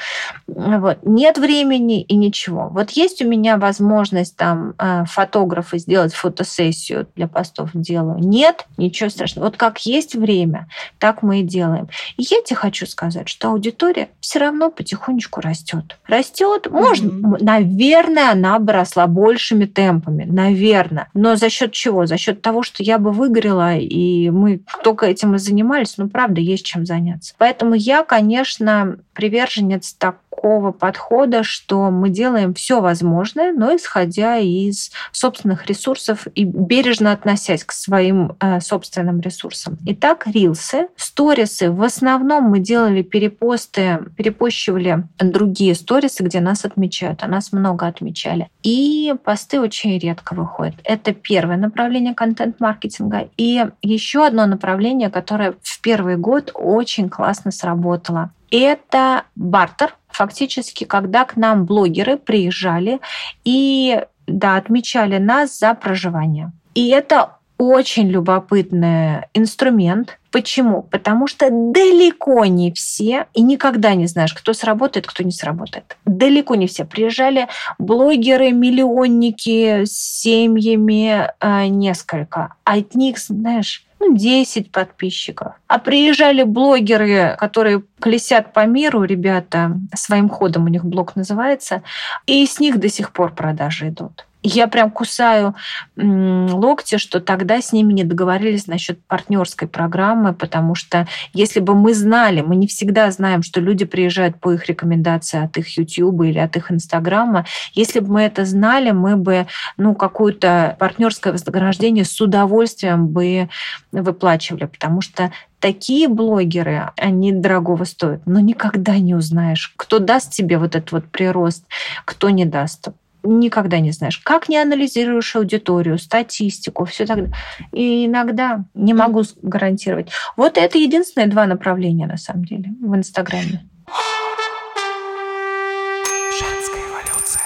вот, нет времени и ничего. Вот есть у меня возможность там э, фотографа сделать фотосессию для постов делаю. Нет, ничего страшного. Вот как есть время, так мы и делаем. И я тебе хочу сказать, что аудитория все равно потихонечку растет. Растет, может, mm-hmm. наверное, она бы росла большими темпами, наверное. Но за счет чего? За счет того, что я бы выгорела, и мы кто только этим и занимались, но правда есть чем заняться. Поэтому я, конечно, приверженец так такого подхода, что мы делаем все возможное, но исходя из собственных ресурсов и бережно относясь к своим э, собственным ресурсам. Итак, рилсы, сторисы. В основном мы делали перепосты, перепощивали другие сторисы, где нас отмечают, а нас много отмечали. И посты очень редко выходят. Это первое направление контент-маркетинга. И еще одно направление, которое в первый год очень классно сработало это бартер. Фактически, когда к нам блогеры приезжали и да, отмечали нас за проживание. И это очень любопытный инструмент. Почему? Потому что далеко не все, и никогда не знаешь, кто сработает, кто не сработает. Далеко не все. Приезжали блогеры, миллионники с семьями э, несколько. От них, знаешь, ну, 10 подписчиков. А приезжали блогеры, которые колесят по миру, ребята, своим ходом у них блог называется, и с них до сих пор продажи идут я прям кусаю локти, что тогда с ними не договорились насчет партнерской программы, потому что если бы мы знали, мы не всегда знаем, что люди приезжают по их рекомендации от их YouTube или от их Инстаграма, если бы мы это знали, мы бы ну, какое-то партнерское вознаграждение с удовольствием бы выплачивали, потому что такие блогеры, они дорогого стоят, но никогда не узнаешь, кто даст тебе вот этот вот прирост, кто не даст никогда не знаешь. Как не анализируешь аудиторию, статистику, все так И иногда не могу гарантировать. Вот это единственные два направления, на самом деле, в Инстаграме. Женская эволюция.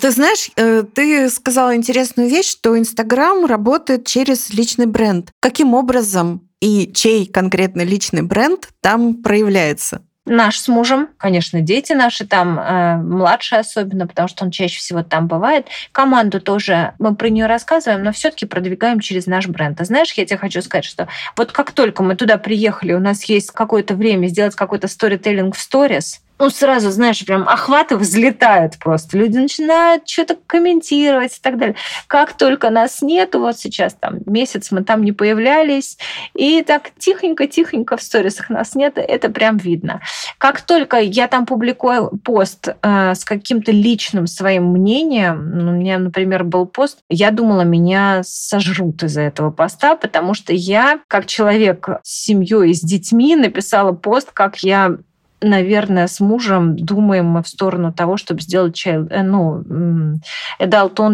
Ты знаешь, э, ты сказала интересную вещь, что Инстаграм работает через личный бренд. Каким образом и чей конкретно личный бренд там проявляется? Наш с мужем, конечно, дети наши там, э, младшие особенно, потому что он чаще всего там бывает. Команду тоже мы про нее рассказываем, но все-таки продвигаем через наш бренд. А знаешь, я тебе хочу сказать, что вот как только мы туда приехали, у нас есть какое-то время сделать какой-то сторителлинг в сторис, ну, сразу, знаешь, прям охваты взлетают просто. Люди начинают что-то комментировать и так далее. Как только нас нету, вот сейчас там месяц мы там не появлялись, и так тихонько-тихонько в сторисах нас нет, это прям видно. Как только я там публикую пост э, с каким-то личным своим мнением, ну, у меня, например, был пост, я думала, меня сожрут из-за этого поста, потому что я, как человек с семьей и с детьми, написала пост, как я наверное, с мужем думаем мы в сторону того, чтобы сделать чай, э, ну,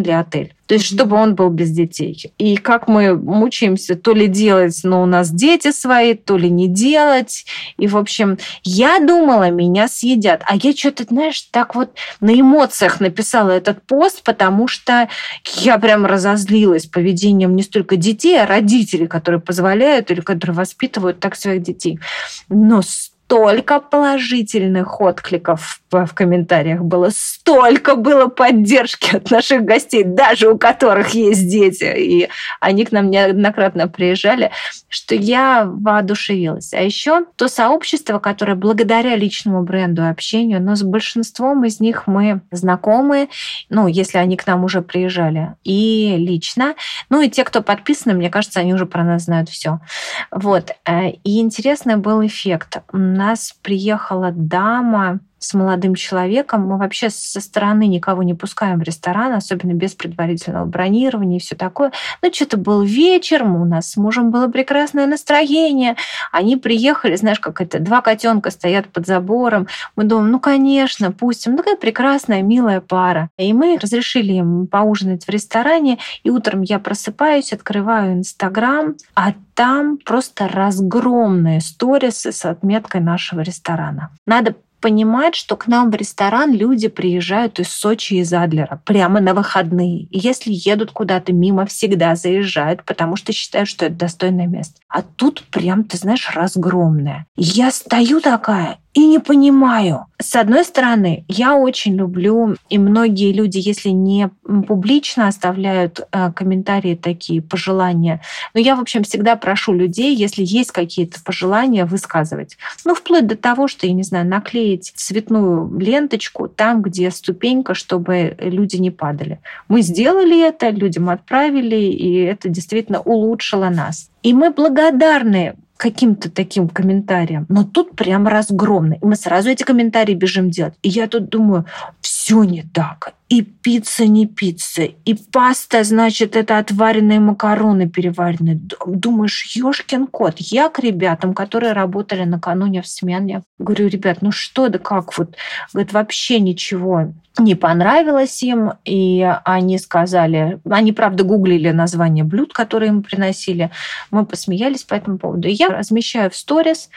для отель. То есть, чтобы он был без детей. И как мы мучаемся, то ли делать, но у нас дети свои, то ли не делать. И, в общем, я думала, меня съедят. А я что-то, знаешь, так вот на эмоциях написала этот пост, потому что я прям разозлилась поведением не столько детей, а родителей, которые позволяют или которые воспитывают так своих детей. Но столько положительных откликов в, комментариях было, столько было поддержки от наших гостей, даже у которых есть дети, и они к нам неоднократно приезжали, что я воодушевилась. А еще то сообщество, которое благодаря личному бренду и общению, но с большинством из них мы знакомы, ну, если они к нам уже приезжали, и лично. Ну, и те, кто подписаны, мне кажется, они уже про нас знают все. Вот. Э, и интересный был эффект. Нас приехала дама с молодым человеком. Мы вообще со стороны никого не пускаем в ресторан, особенно без предварительного бронирования и все такое. Ну, что-то был вечер, у нас с мужем было прекрасное настроение. Они приехали, знаешь, как это, два котенка стоят под забором. Мы думаем, ну, конечно, пустим. Ну, такая прекрасная, милая пара. И мы разрешили им поужинать в ресторане. И утром я просыпаюсь, открываю Инстаграм, а там просто разгромные сторисы с отметкой нашего ресторана. Надо понимать, что к нам в ресторан люди приезжают из Сочи из Адлера прямо на выходные. И если едут куда-то мимо, всегда заезжают, потому что считают, что это достойное место. А тут прям, ты знаешь, разгромное. Я стою такая и не понимаю. С одной стороны, я очень люблю, и многие люди, если не публично оставляют э, комментарии такие, пожелания, но я, в общем, всегда прошу людей, если есть какие-то пожелания, высказывать. Ну, вплоть до того, что, я не знаю, наклеить цветную ленточку там, где ступенька, чтобы люди не падали. Мы сделали это, людям отправили, и это действительно улучшило нас. И мы благодарны каким-то таким комментариям. Но тут прям разгромный. И мы сразу эти комментарии бежим делать. И я тут думаю, все не так. И пицца не пицца, и паста, значит, это отваренные макароны переваренные. Думаешь, ёшкин кот. Я к ребятам, которые работали накануне в смене, говорю, ребят, ну что да как вот? Говорит, вообще ничего не понравилось им, и они сказали, они, правда, гуглили название блюд, которые им приносили, мы посмеялись по этому поводу. Я размещаю в сторис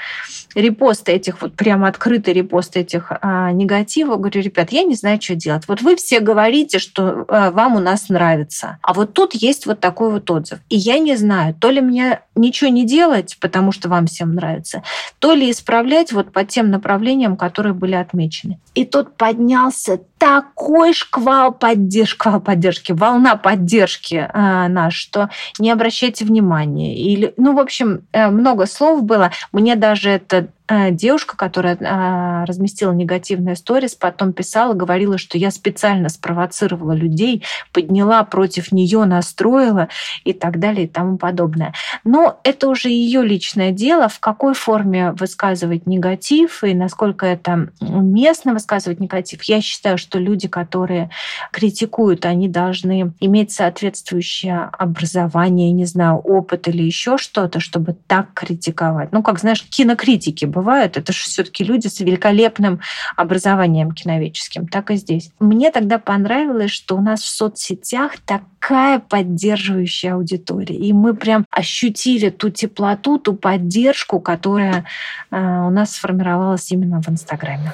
репосты этих, вот прямо открытый репост этих а, негативов, говорю, ребят, я не знаю, что делать. Вот вы все говорите, что а, вам у нас нравится, а вот тут есть вот такой вот отзыв. И я не знаю, то ли мне ничего не делать, потому что вам всем нравится, то ли исправлять вот по тем направлениям, которые были отмечены. И тут поднялся такой шквал поддержки, шквал поддержки, волна поддержки э, наш, что не обращайте внимания. Или, ну, в общем, э, много слов было. Мне даже это девушка, которая а, разместила негативные сторис, потом писала, говорила, что я специально спровоцировала людей, подняла против нее, настроила и так далее и тому подобное. Но это уже ее личное дело, в какой форме высказывать негатив и насколько это уместно высказывать негатив. Я считаю, что люди, которые критикуют, они должны иметь соответствующее образование, не знаю, опыт или еще что-то, чтобы так критиковать. Ну, как знаешь, кинокритики бывают. Это же все-таки люди с великолепным образованием киноведческим. Так и здесь. Мне тогда понравилось, что у нас в соцсетях такая поддерживающая аудитория. И мы прям ощутили ту теплоту, ту поддержку, которая э, у нас сформировалась именно в Инстаграме.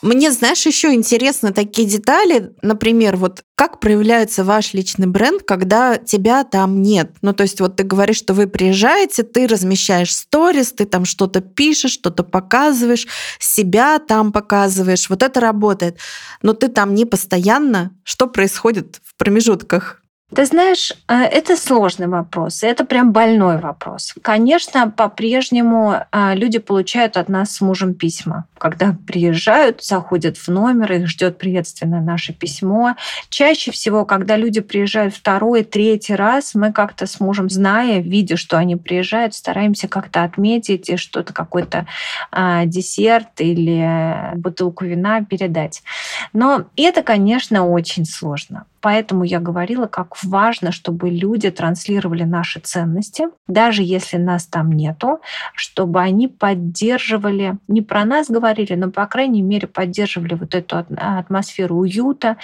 Мне, знаешь, еще интересны такие детали. Например, вот как проявляется ваш личный бренд, когда тебя там нет? Ну, то есть вот ты говоришь, что вы приезжаете, ты размещаешь сторис, ты там что-то пишешь, что-то показываешь, себя там показываешь. Вот это работает. Но ты там не постоянно. Что происходит в промежутках? Ты знаешь, э, это сложный вопрос, это прям больной вопрос. Конечно, по-прежнему э, люди получают от нас с мужем письма. Когда приезжают, заходят в номер, их ждет приветственное наше письмо. Чаще всего, когда люди приезжают второй, третий раз, мы как-то с мужем, зная, видя, что они приезжают, стараемся как-то отметить и что-то, какой-то а, десерт или бутылку вина передать. Но это, конечно, очень сложно. Поэтому я говорила, как важно, чтобы люди транслировали наши ценности, даже если нас там нету, чтобы они поддерживали, не про нас говорили, но, по крайней мере, поддерживали вот эту атмосферу уюта,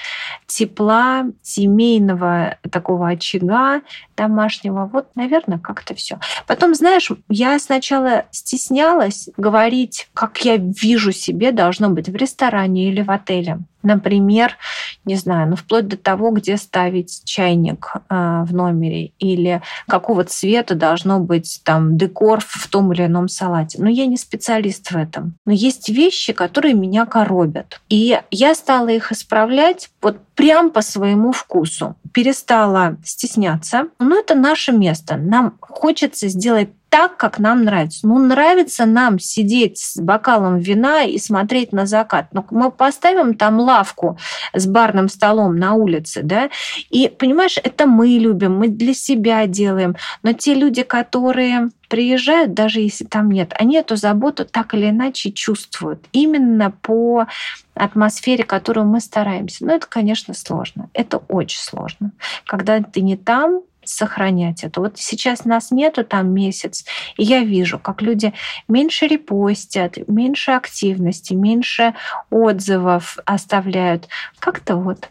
тепла, семейного такого очага домашнего. Вот, наверное, как-то все. Потом, знаешь, я сначала стеснялась говорить, как я вижу себе должно быть в ресторане или в отеле. Например, не знаю, ну вплоть до того, где ставить чайник э, в номере или какого цвета должно быть там декор в том или ином салате. Но я не специалист в этом. Но есть вещи, которые меня коробят. И я стала их исправлять вот прям по своему вкусу. Перестала стесняться. Но это наше место. Нам хочется сделать так, как нам нравится. Ну, нравится нам сидеть с бокалом вина и смотреть на закат. Но мы поставим там лавку с барным столом на улице, да, и, понимаешь, это мы любим, мы для себя делаем. Но те люди, которые приезжают, даже если там нет, они эту заботу так или иначе чувствуют. Именно по атмосфере, которую мы стараемся. Но это, конечно, сложно. Это очень сложно. Когда ты не там, сохранять это. Вот сейчас нас нету там месяц, и я вижу, как люди меньше репостят, меньше активности, меньше отзывов оставляют. Как-то вот.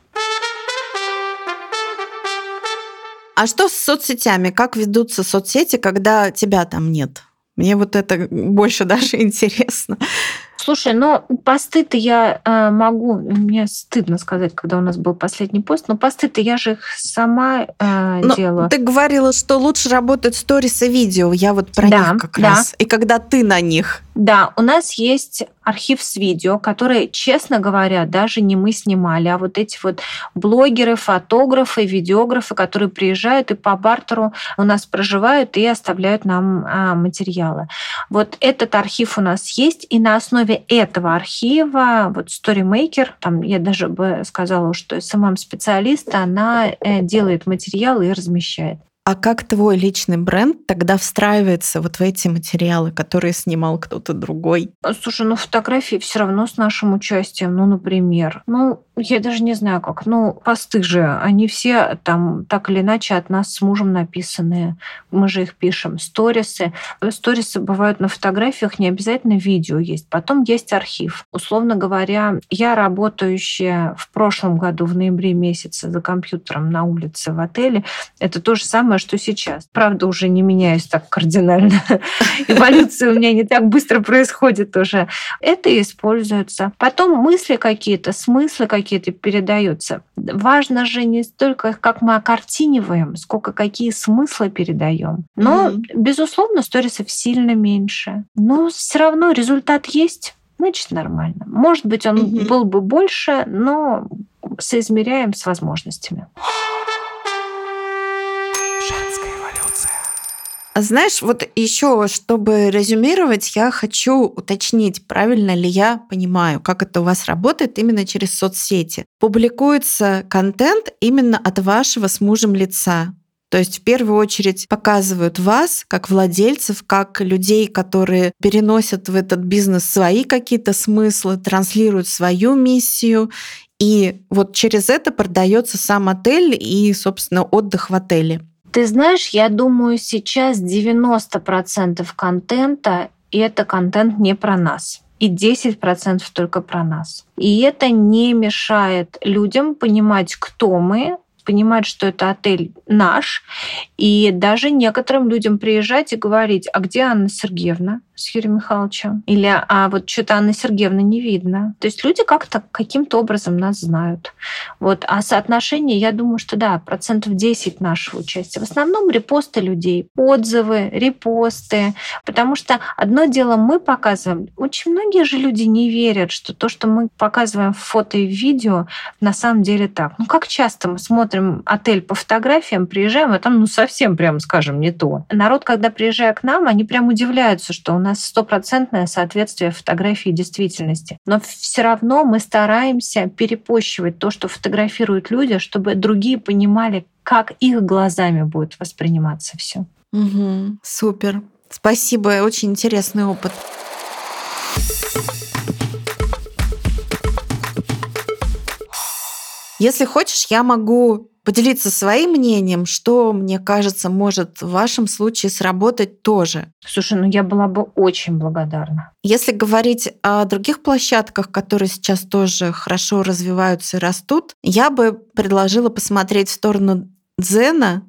А что с соцсетями? Как ведутся соцсети, когда тебя там нет? Мне вот это больше даже интересно. Слушай, ну посты-то я э, могу, мне стыдно сказать, когда у нас был последний пост, но посты-то я же их сама э, но делаю. Ты говорила, что лучше работают сторис и видео. Я вот про да, них как да. раз. И когда ты на них. Да, у нас есть архив с видео, которые, честно говоря, даже не мы снимали, а вот эти вот блогеры, фотографы, видеографы, которые приезжают и по бартеру у нас проживают и оставляют нам а, материалы. Вот этот архив у нас есть, и на основе этого архива вот StoryMaker, там я даже бы сказала, что SMM-специалист, она э, делает материалы и размещает. А как твой личный бренд тогда встраивается вот в эти материалы, которые снимал кто-то другой? Слушай, ну фотографии все равно с нашим участием, ну, например. Ну, я даже не знаю как. Ну, посты же, они все там так или иначе от нас с мужем написанные. Мы же их пишем. Сторисы. Сторисы бывают на фотографиях, не обязательно видео есть. Потом есть архив. Условно говоря, я работающая в прошлом году в ноябре месяце за компьютером на улице в отеле, это то же самое, что сейчас. Правда, уже не меняюсь так кардинально. Эволюция у меня не так быстро происходит уже. Это используется. Потом мысли какие-то, смыслы какие-то передаются. Важно же не столько, как мы окартиниваем, сколько какие смыслы передаем. Но, mm-hmm. безусловно, сторисов сильно меньше. Но все равно результат есть значит нормально. Может быть, он угу. был бы больше, но соизмеряем с возможностями. Знаешь, вот еще, чтобы резюмировать, я хочу уточнить, правильно ли я понимаю, как это у вас работает именно через соцсети. Публикуется контент именно от вашего с мужем лица. То есть в первую очередь показывают вас как владельцев, как людей, которые переносят в этот бизнес свои какие-то смыслы, транслируют свою миссию. И вот через это продается сам отель и, собственно, отдых в отеле. Ты знаешь, я думаю, сейчас 90% контента, и это контент не про нас и 10% только про нас. И это не мешает людям понимать, кто мы, понимать, что это отель наш, и даже некоторым людям приезжать и говорить, а где Анна Сергеевна? С Юрием Михайловичем. Или а вот что-то Анны Сергеевны не видно. То есть люди как-то каким-то образом нас знают. Вот. А соотношение, я думаю, что да, процентов 10 нашего участия. В основном репосты людей, отзывы, репосты. Потому что одно дело мы показываем. Очень многие же люди не верят, что то, что мы показываем в фото и в видео, на самом деле так. Ну как часто мы смотрим отель по фотографиям, приезжаем, а там ну совсем, прямо скажем, не то. Народ, когда приезжает к нам, они прям удивляются, что он нас стопроцентное соответствие фотографии действительности. Но все равно мы стараемся перепощивать то, что фотографируют люди, чтобы другие понимали, как их глазами будет восприниматься все. Угу, супер. Спасибо, очень интересный опыт. Если хочешь, я могу поделиться своим мнением, что, мне кажется, может в вашем случае сработать тоже. Слушай, ну я была бы очень благодарна. Если говорить о других площадках, которые сейчас тоже хорошо развиваются и растут, я бы предложила посмотреть в сторону Дзена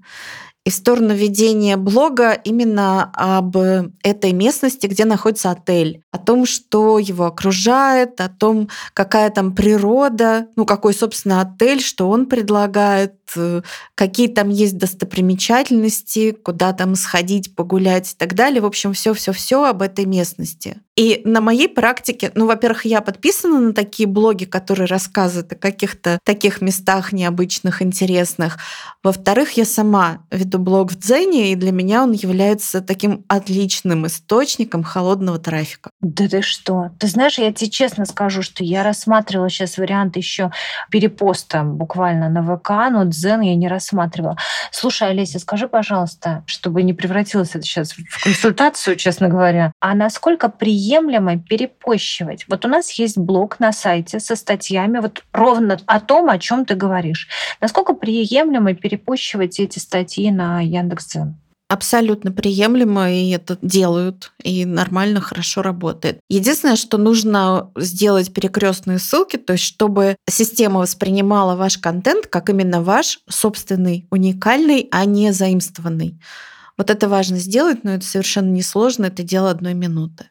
и в сторону ведения блога именно об этой местности, где находится отель, о том, что его окружает, о том, какая там природа, ну какой, собственно, отель, что он предлагает, какие там есть достопримечательности, куда там сходить, погулять и так далее. В общем, все-все-все об этой местности. И на моей практике, ну, во-первых, я подписана на такие блоги, которые рассказывают о каких-то таких местах необычных, интересных. Во-вторых, я сама веду блог в Дзене, и для меня он является таким отличным источником холодного трафика. Да ты что? Ты знаешь, я тебе честно скажу, что я рассматривала сейчас вариант еще перепоста буквально на ВК, но Дзен я не рассматривала. Слушай, Олеся, скажи, пожалуйста, чтобы не превратилось это сейчас в консультацию, честно говоря, а насколько приемлемо перепощивать. Вот у нас есть блог на сайте со статьями вот ровно о том, о чем ты говоришь. Насколько приемлемо перепощивать эти статьи на Яндекс.Дзен? Абсолютно приемлемо, и это делают, и нормально, хорошо работает. Единственное, что нужно сделать перекрестные ссылки, то есть чтобы система воспринимала ваш контент как именно ваш собственный, уникальный, а не заимствованный. Вот это важно сделать, но это совершенно несложно, это дело одной минуты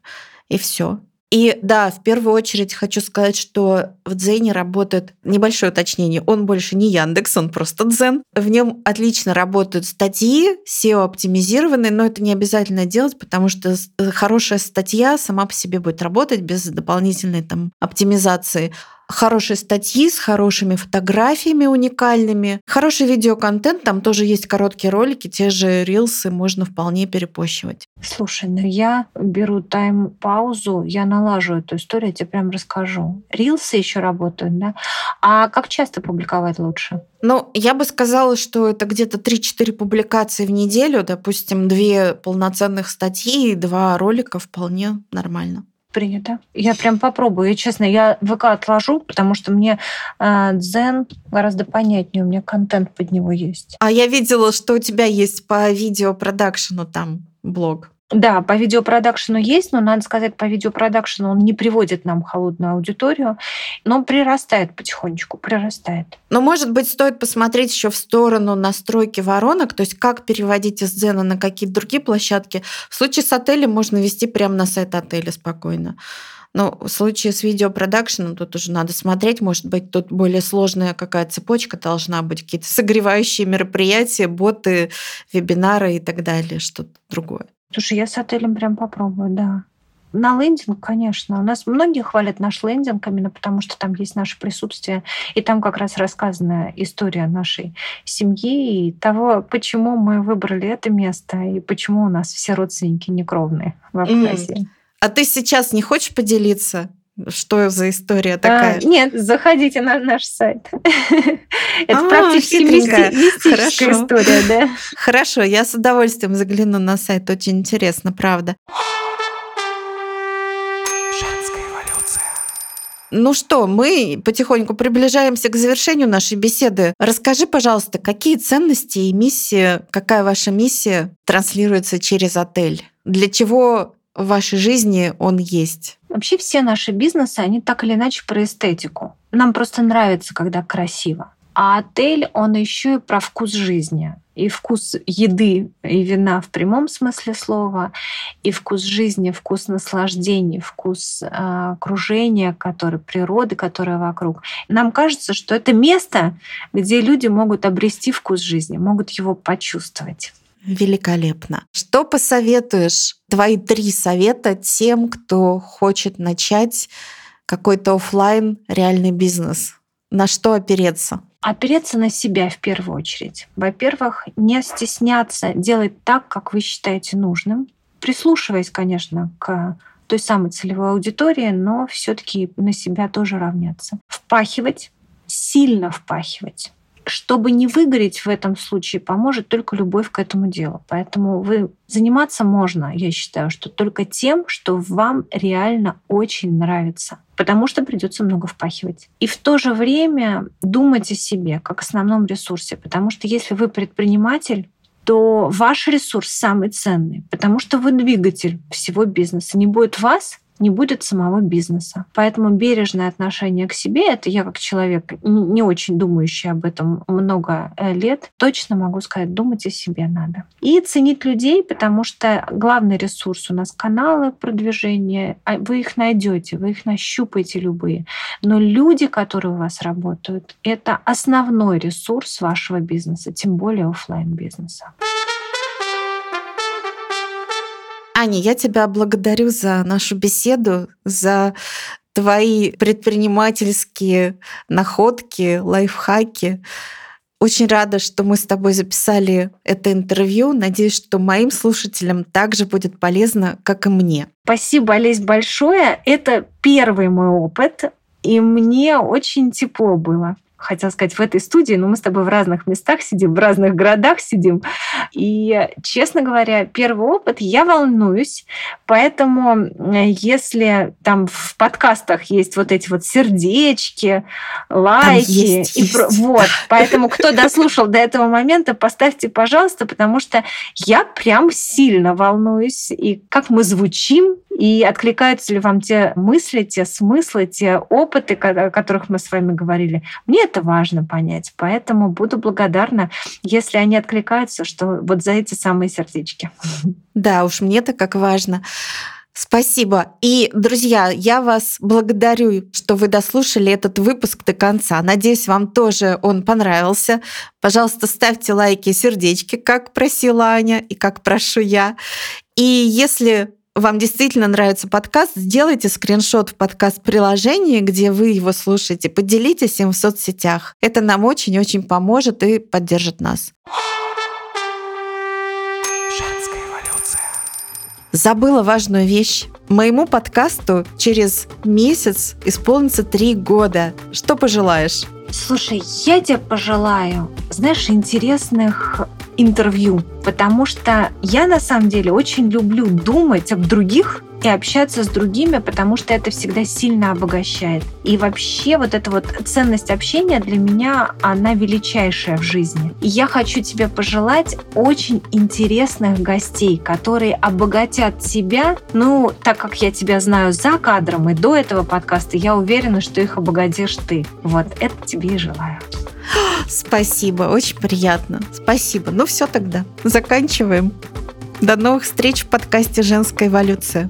и все. И да, в первую очередь хочу сказать, что в Дзене работает небольшое уточнение. Он больше не Яндекс, он просто Дзен. В нем отлично работают статьи, SEO-оптимизированные, но это не обязательно делать, потому что хорошая статья сама по себе будет работать без дополнительной там оптимизации хорошие статьи с хорошими фотографиями уникальными, хороший видеоконтент, там тоже есть короткие ролики, те же рилсы можно вполне перепощивать. Слушай, ну я беру тайм-паузу, я налажу эту историю, я тебе прям расскажу. Рилсы еще работают, да? А как часто публиковать лучше? Ну, я бы сказала, что это где-то 3-4 публикации в неделю, допустим, две полноценных статьи и два ролика вполне нормально. Принято. Я прям попробую. И, честно, я ВК отложу, потому что мне э, Дзен гораздо понятнее. У меня контент под него есть. А я видела, что у тебя есть по видеопродакшену там блог. Да, по видеопродакшену есть, но надо сказать, по видеопродакшену он не приводит нам холодную аудиторию, но прирастает потихонечку, прирастает. Но, может быть, стоит посмотреть еще в сторону настройки воронок, то есть как переводить из Дзена на какие-то другие площадки. В случае с отелем можно вести прямо на сайт отеля спокойно. Но в случае с видеопродакшеном тут уже надо смотреть, может быть, тут более сложная какая цепочка должна быть, какие-то согревающие мероприятия, боты, вебинары и так далее, что-то другое. Слушай, я с отелем прям попробую, да. На лендинг, конечно. У нас многие хвалят наш лендинг именно потому, что там есть наше присутствие. И там как раз рассказана история нашей семьи и того, почему мы выбрали это место и почему у нас все родственники некровные в Абхазии. Mm. А ты сейчас не хочешь поделиться? Что за история такая? А, нет, заходите на наш сайт. Это а, практически мистическая история, да? Хорошо, я с удовольствием загляну на сайт. Очень интересно, правда. Женская эволюция. Ну что, мы потихоньку приближаемся к завершению нашей беседы. Расскажи, пожалуйста, какие ценности и миссии, какая ваша миссия транслируется через отель? Для чего в вашей жизни он есть? Вообще все наши бизнесы, они так или иначе про эстетику. Нам просто нравится, когда красиво. А отель, он еще и про вкус жизни. И вкус еды и вина в прямом смысле слова, и вкус жизни, вкус наслаждения, вкус э, окружения, который, природы, которая вокруг. Нам кажется, что это место, где люди могут обрести вкус жизни, могут его почувствовать. Великолепно. Что посоветуешь? Твои три совета тем, кто хочет начать какой-то офлайн реальный бизнес. На что опереться? Опереться на себя в первую очередь. Во-первых, не стесняться делать так, как вы считаете нужным, прислушиваясь, конечно, к той самой целевой аудитории, но все-таки на себя тоже равняться. Впахивать, сильно впахивать чтобы не выгореть в этом случае, поможет только любовь к этому делу. Поэтому вы заниматься можно, я считаю, что только тем, что вам реально очень нравится. Потому что придется много впахивать. И в то же время думать о себе как основном ресурсе. Потому что если вы предприниматель, то ваш ресурс самый ценный, потому что вы двигатель всего бизнеса. Не будет вас, не будет самого бизнеса. Поэтому бережное отношение к себе, это я как человек, не очень думающий об этом много э, лет, точно могу сказать, думать о себе надо. И ценить людей, потому что главный ресурс у нас каналы продвижения, а вы их найдете, вы их нащупаете любые. Но люди, которые у вас работают, это основной ресурс вашего бизнеса, тем более офлайн бизнеса. Аня, я тебя благодарю за нашу беседу, за твои предпринимательские находки, лайфхаки. Очень рада, что мы с тобой записали это интервью. Надеюсь, что моим слушателям также будет полезно, как и мне. Спасибо, Олесь, большое. Это первый мой опыт, и мне очень тепло было хотела сказать, в этой студии, но мы с тобой в разных местах сидим, в разных городах сидим. И, честно говоря, первый опыт, я волнуюсь, поэтому если там в подкастах есть вот эти вот сердечки, лайки, есть, и есть. Про... вот, поэтому кто дослушал до этого момента, поставьте, пожалуйста, потому что я прям сильно волнуюсь, и как мы звучим, и откликаются ли вам те мысли, те смыслы, те опыты, о которых мы с вами говорили. Мне это важно понять. Поэтому буду благодарна, если они откликаются, что вот за эти самые сердечки. Да, уж мне-то как важно. Спасибо. И, друзья, я вас благодарю, что вы дослушали этот выпуск до конца. Надеюсь, вам тоже он понравился. Пожалуйста, ставьте лайки и сердечки, как просила Аня и как прошу я. И если вам действительно нравится подкаст, сделайте скриншот в подкаст-приложении, где вы его слушаете, поделитесь им в соцсетях. Это нам очень-очень поможет и поддержит нас. Женская эволюция. Забыла важную вещь. Моему подкасту через месяц исполнится три года. Что пожелаешь? Слушай, я тебе пожелаю, знаешь, интересных интервью, потому что я на самом деле очень люблю думать об других и общаться с другими, потому что это всегда сильно обогащает. И вообще вот эта вот ценность общения для меня, она величайшая в жизни. И я хочу тебе пожелать очень интересных гостей, которые обогатят тебя. Ну, так как я тебя знаю за кадром и до этого подкаста, я уверена, что их обогатишь ты. Вот это тебе и желаю. Спасибо, очень приятно. Спасибо. Ну все тогда, заканчиваем. До новых встреч в подкасте «Женская эволюция».